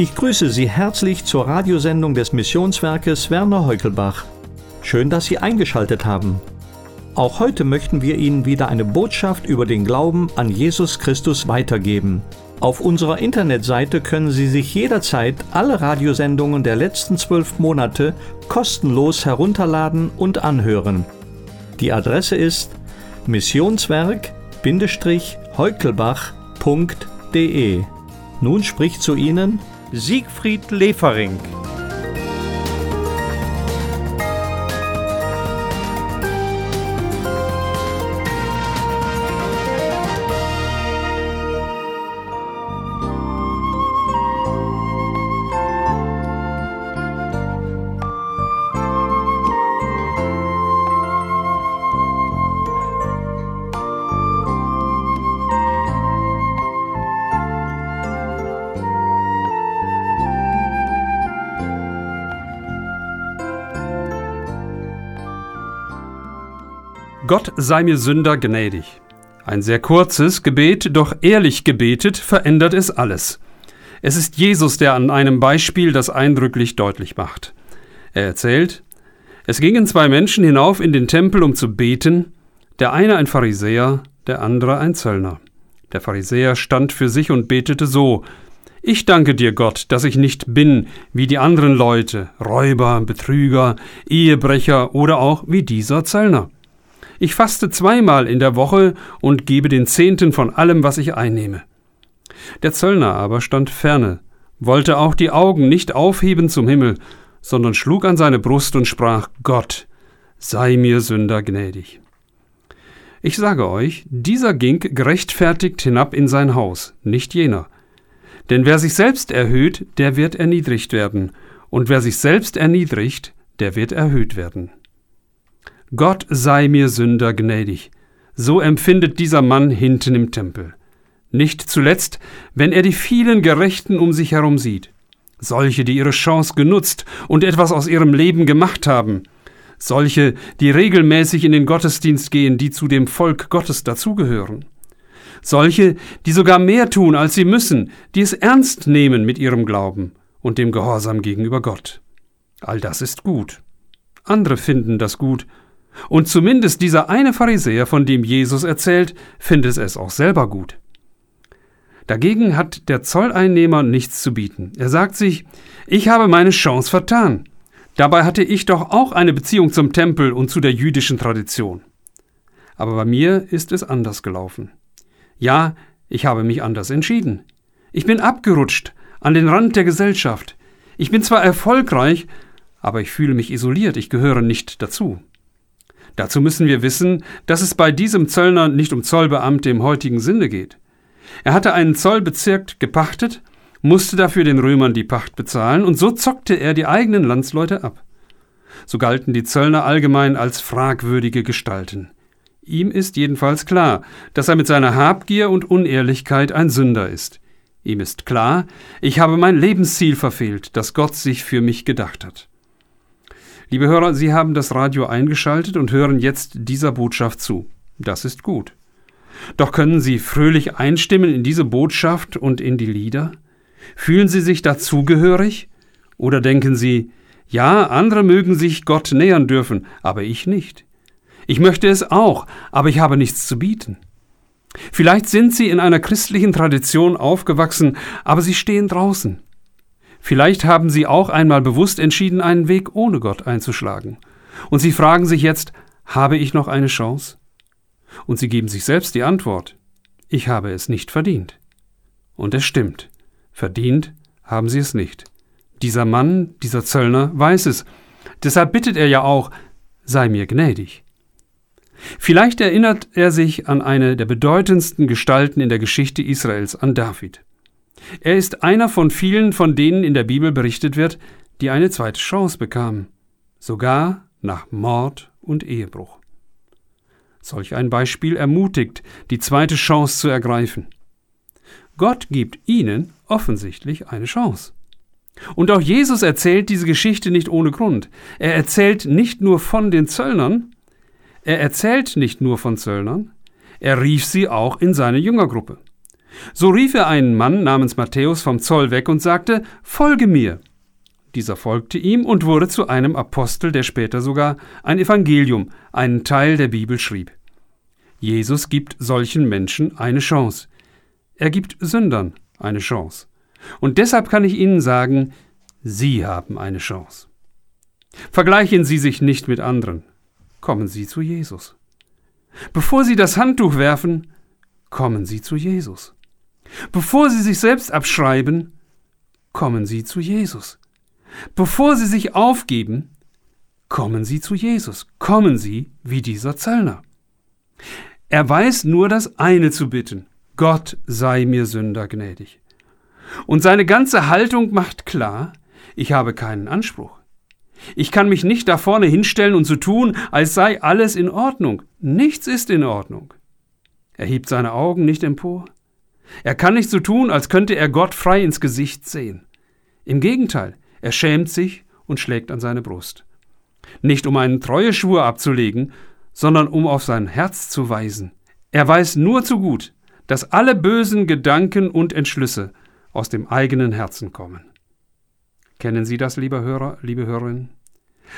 Ich grüße Sie herzlich zur Radiosendung des Missionswerkes Werner Heukelbach. Schön, dass Sie eingeschaltet haben. Auch heute möchten wir Ihnen wieder eine Botschaft über den Glauben an Jesus Christus weitergeben. Auf unserer Internetseite können Sie sich jederzeit alle Radiosendungen der letzten zwölf Monate kostenlos herunterladen und anhören. Die Adresse ist missionswerk-heukelbach.de. Nun spricht zu Ihnen Siegfried Lefering. Gott sei mir Sünder gnädig. Ein sehr kurzes Gebet, doch ehrlich gebetet, verändert es alles. Es ist Jesus, der an einem Beispiel das eindrücklich deutlich macht. Er erzählt, es gingen zwei Menschen hinauf in den Tempel, um zu beten, der eine ein Pharisäer, der andere ein Zöllner. Der Pharisäer stand für sich und betete so, ich danke dir, Gott, dass ich nicht bin wie die anderen Leute, Räuber, Betrüger, Ehebrecher oder auch wie dieser Zöllner. Ich faste zweimal in der Woche und gebe den Zehnten von allem, was ich einnehme. Der Zöllner aber stand ferne, wollte auch die Augen nicht aufheben zum Himmel, sondern schlug an seine Brust und sprach Gott, sei mir Sünder gnädig. Ich sage euch, dieser ging gerechtfertigt hinab in sein Haus, nicht jener. Denn wer sich selbst erhöht, der wird erniedrigt werden, und wer sich selbst erniedrigt, der wird erhöht werden. Gott sei mir Sünder gnädig. So empfindet dieser Mann hinten im Tempel. Nicht zuletzt, wenn er die vielen Gerechten um sich herum sieht. Solche, die ihre Chance genutzt und etwas aus ihrem Leben gemacht haben. Solche, die regelmäßig in den Gottesdienst gehen, die zu dem Volk Gottes dazugehören. Solche, die sogar mehr tun, als sie müssen, die es ernst nehmen mit ihrem Glauben und dem Gehorsam gegenüber Gott. All das ist gut. Andere finden das gut und zumindest dieser eine Pharisäer, von dem Jesus erzählt, findet es auch selber gut. Dagegen hat der Zolleinnehmer nichts zu bieten. Er sagt sich, ich habe meine Chance vertan. Dabei hatte ich doch auch eine Beziehung zum Tempel und zu der jüdischen Tradition. Aber bei mir ist es anders gelaufen. Ja, ich habe mich anders entschieden. Ich bin abgerutscht an den Rand der Gesellschaft. Ich bin zwar erfolgreich, aber ich fühle mich isoliert, ich gehöre nicht dazu. Dazu müssen wir wissen, dass es bei diesem Zöllner nicht um Zollbeamte im heutigen Sinne geht. Er hatte einen Zollbezirk gepachtet, musste dafür den Römern die Pacht bezahlen, und so zockte er die eigenen Landsleute ab. So galten die Zöllner allgemein als fragwürdige Gestalten. Ihm ist jedenfalls klar, dass er mit seiner Habgier und Unehrlichkeit ein Sünder ist. Ihm ist klar, ich habe mein Lebensziel verfehlt, das Gott sich für mich gedacht hat. Liebe Hörer, Sie haben das Radio eingeschaltet und hören jetzt dieser Botschaft zu. Das ist gut. Doch können Sie fröhlich einstimmen in diese Botschaft und in die Lieder? Fühlen Sie sich dazugehörig? Oder denken Sie, ja, andere mögen sich Gott nähern dürfen, aber ich nicht. Ich möchte es auch, aber ich habe nichts zu bieten. Vielleicht sind Sie in einer christlichen Tradition aufgewachsen, aber Sie stehen draußen. Vielleicht haben Sie auch einmal bewusst entschieden, einen Weg ohne Gott einzuschlagen. Und Sie fragen sich jetzt, habe ich noch eine Chance? Und Sie geben sich selbst die Antwort, ich habe es nicht verdient. Und es stimmt, verdient haben Sie es nicht. Dieser Mann, dieser Zöllner weiß es. Deshalb bittet er ja auch, sei mir gnädig. Vielleicht erinnert er sich an eine der bedeutendsten Gestalten in der Geschichte Israels, an David. Er ist einer von vielen, von denen in der Bibel berichtet wird, die eine zweite Chance bekamen, sogar nach Mord und Ehebruch. Solch ein Beispiel ermutigt, die zweite Chance zu ergreifen. Gott gibt ihnen offensichtlich eine Chance. Und auch Jesus erzählt diese Geschichte nicht ohne Grund. Er erzählt nicht nur von den Zöllnern, er erzählt nicht nur von Zöllnern, er rief sie auch in seine Jüngergruppe. So rief er einen Mann namens Matthäus vom Zoll weg und sagte, Folge mir. Dieser folgte ihm und wurde zu einem Apostel, der später sogar ein Evangelium, einen Teil der Bibel schrieb. Jesus gibt solchen Menschen eine Chance. Er gibt Sündern eine Chance. Und deshalb kann ich Ihnen sagen, Sie haben eine Chance. Vergleichen Sie sich nicht mit anderen. Kommen Sie zu Jesus. Bevor Sie das Handtuch werfen, kommen Sie zu Jesus. Bevor Sie sich selbst abschreiben, kommen Sie zu Jesus. Bevor Sie sich aufgeben, kommen Sie zu Jesus. Kommen Sie wie dieser Zöllner. Er weiß nur das eine zu bitten. Gott sei mir Sünder gnädig. Und seine ganze Haltung macht klar, ich habe keinen Anspruch. Ich kann mich nicht da vorne hinstellen und so tun, als sei alles in Ordnung. Nichts ist in Ordnung. Er hebt seine Augen nicht empor. Er kann nicht so tun, als könnte er Gott frei ins Gesicht sehen. Im Gegenteil, er schämt sich und schlägt an seine Brust. Nicht um einen Treueschwur abzulegen, sondern um auf sein Herz zu weisen. Er weiß nur zu gut, dass alle bösen Gedanken und Entschlüsse aus dem eigenen Herzen kommen. Kennen Sie das, liebe Hörer, liebe Hörerinnen?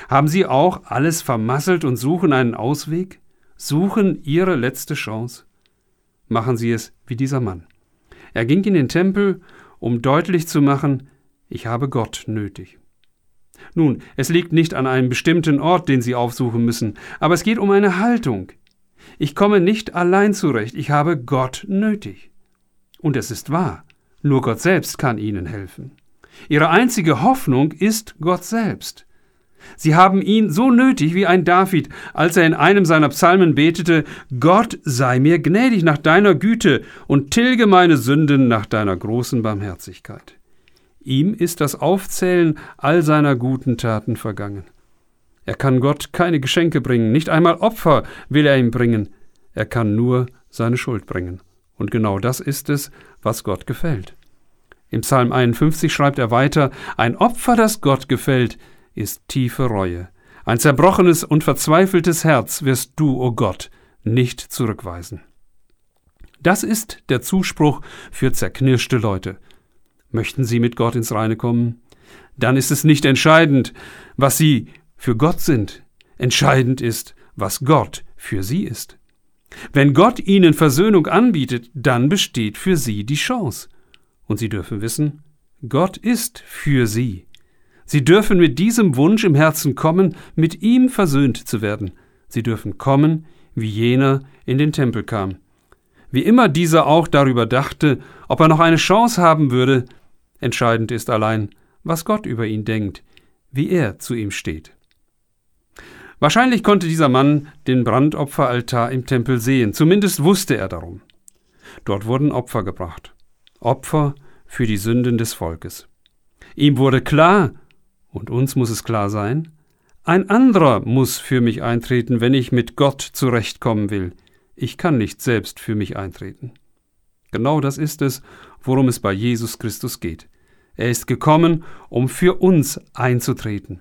Haben Sie auch alles vermasselt und suchen einen Ausweg? Suchen Ihre letzte Chance? Machen Sie es wie dieser Mann. Er ging in den Tempel, um deutlich zu machen, ich habe Gott nötig. Nun, es liegt nicht an einem bestimmten Ort, den Sie aufsuchen müssen, aber es geht um eine Haltung. Ich komme nicht allein zurecht, ich habe Gott nötig. Und es ist wahr, nur Gott selbst kann Ihnen helfen. Ihre einzige Hoffnung ist Gott selbst. Sie haben ihn so nötig wie ein David, als er in einem seiner Psalmen betete, Gott sei mir gnädig nach deiner Güte und tilge meine Sünden nach deiner großen Barmherzigkeit. Ihm ist das Aufzählen all seiner guten Taten vergangen. Er kann Gott keine Geschenke bringen, nicht einmal Opfer will er ihm bringen, er kann nur seine Schuld bringen. Und genau das ist es, was Gott gefällt. Im Psalm 51 schreibt er weiter, ein Opfer, das Gott gefällt, ist tiefe Reue. Ein zerbrochenes und verzweifeltes Herz wirst du, o oh Gott, nicht zurückweisen. Das ist der Zuspruch für zerknirschte Leute. Möchten sie mit Gott ins Reine kommen? Dann ist es nicht entscheidend, was sie für Gott sind. Entscheidend ist, was Gott für sie ist. Wenn Gott ihnen Versöhnung anbietet, dann besteht für sie die Chance. Und sie dürfen wissen, Gott ist für sie. Sie dürfen mit diesem Wunsch im Herzen kommen, mit ihm versöhnt zu werden. Sie dürfen kommen, wie jener in den Tempel kam. Wie immer dieser auch darüber dachte, ob er noch eine Chance haben würde, entscheidend ist allein, was Gott über ihn denkt, wie er zu ihm steht. Wahrscheinlich konnte dieser Mann den Brandopferaltar im Tempel sehen, zumindest wusste er darum. Dort wurden Opfer gebracht. Opfer für die Sünden des Volkes. Ihm wurde klar, und uns muss es klar sein, ein anderer muss für mich eintreten, wenn ich mit Gott zurechtkommen will. Ich kann nicht selbst für mich eintreten. Genau das ist es, worum es bei Jesus Christus geht. Er ist gekommen, um für uns einzutreten.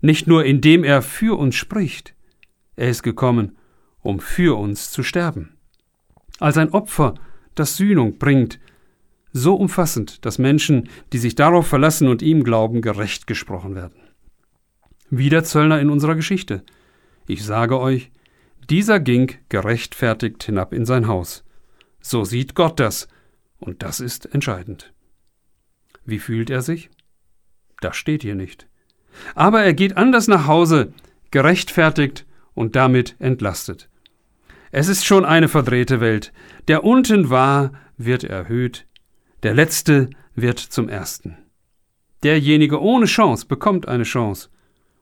Nicht nur indem er für uns spricht, er ist gekommen, um für uns zu sterben. Als ein Opfer, das Sühnung bringt, so umfassend, dass Menschen, die sich darauf verlassen und ihm glauben, gerecht gesprochen werden. Wie der Zöllner in unserer Geschichte. Ich sage euch, dieser ging gerechtfertigt hinab in sein Haus. So sieht Gott das, und das ist entscheidend. Wie fühlt er sich? Das steht hier nicht. Aber er geht anders nach Hause, gerechtfertigt und damit entlastet. Es ist schon eine verdrehte Welt. Der unten war, wird erhöht, der Letzte wird zum Ersten. Derjenige ohne Chance bekommt eine Chance.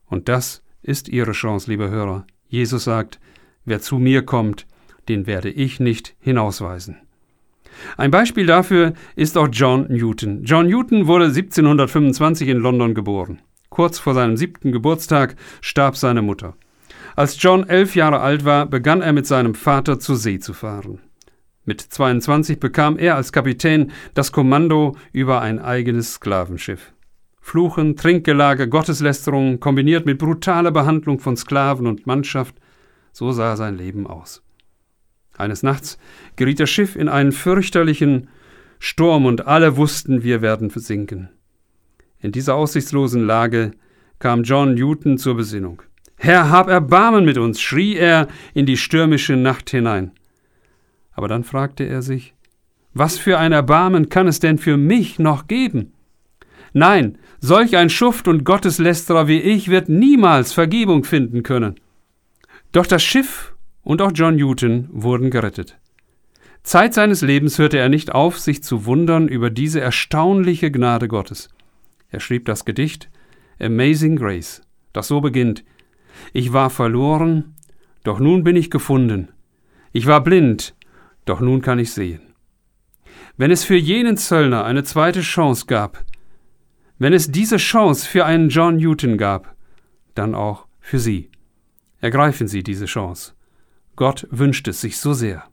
Und das ist Ihre Chance, liebe Hörer. Jesus sagt, wer zu mir kommt, den werde ich nicht hinausweisen. Ein Beispiel dafür ist auch John Newton. John Newton wurde 1725 in London geboren. Kurz vor seinem siebten Geburtstag starb seine Mutter. Als John elf Jahre alt war, begann er mit seinem Vater zur See zu fahren. Mit 22 bekam er als Kapitän das Kommando über ein eigenes Sklavenschiff. Fluchen, Trinkgelage, Gotteslästerung kombiniert mit brutaler Behandlung von Sklaven und Mannschaft, so sah sein Leben aus. Eines Nachts geriet das Schiff in einen fürchterlichen Sturm und alle wussten, wir werden versinken. In dieser aussichtslosen Lage kam John Newton zur Besinnung. Herr, hab Erbarmen mit uns, schrie er in die stürmische Nacht hinein. Aber dann fragte er sich, was für ein Erbarmen kann es denn für mich noch geben? Nein, solch ein Schuft und Gotteslästerer wie ich wird niemals Vergebung finden können. Doch das Schiff und auch John Newton wurden gerettet. Zeit seines Lebens hörte er nicht auf, sich zu wundern über diese erstaunliche Gnade Gottes. Er schrieb das Gedicht Amazing Grace, das so beginnt Ich war verloren, doch nun bin ich gefunden. Ich war blind, doch nun kann ich sehen. Wenn es für jenen Zöllner eine zweite Chance gab, wenn es diese Chance für einen John Newton gab, dann auch für Sie. Ergreifen Sie diese Chance. Gott wünscht es sich so sehr.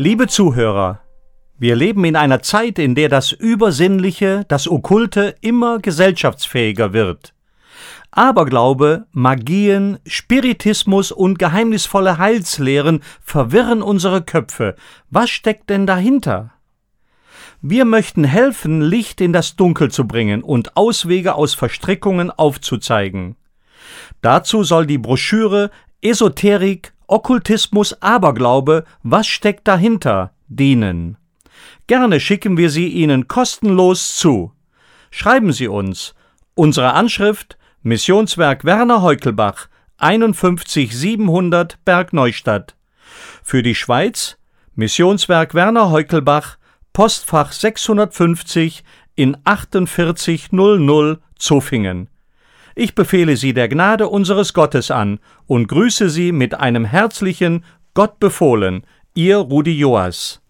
Liebe Zuhörer, wir leben in einer Zeit, in der das Übersinnliche, das Okkulte immer gesellschaftsfähiger wird. Aberglaube, Magien, Spiritismus und geheimnisvolle Heilslehren verwirren unsere Köpfe. Was steckt denn dahinter? Wir möchten helfen, Licht in das Dunkel zu bringen und Auswege aus Verstrickungen aufzuzeigen. Dazu soll die Broschüre Esoterik Okkultismus, Aberglaube, was steckt dahinter, dienen. Gerne schicken wir sie Ihnen kostenlos zu. Schreiben Sie uns. Unsere Anschrift Missionswerk Werner Heukelbach 51700 Bergneustadt. Für die Schweiz Missionswerk Werner Heukelbach Postfach 650 in 4800 Zofingen. Ich befehle Sie der Gnade unseres Gottes an und grüße Sie mit einem herzlichen Gott befohlen, Ihr Rudi Joas.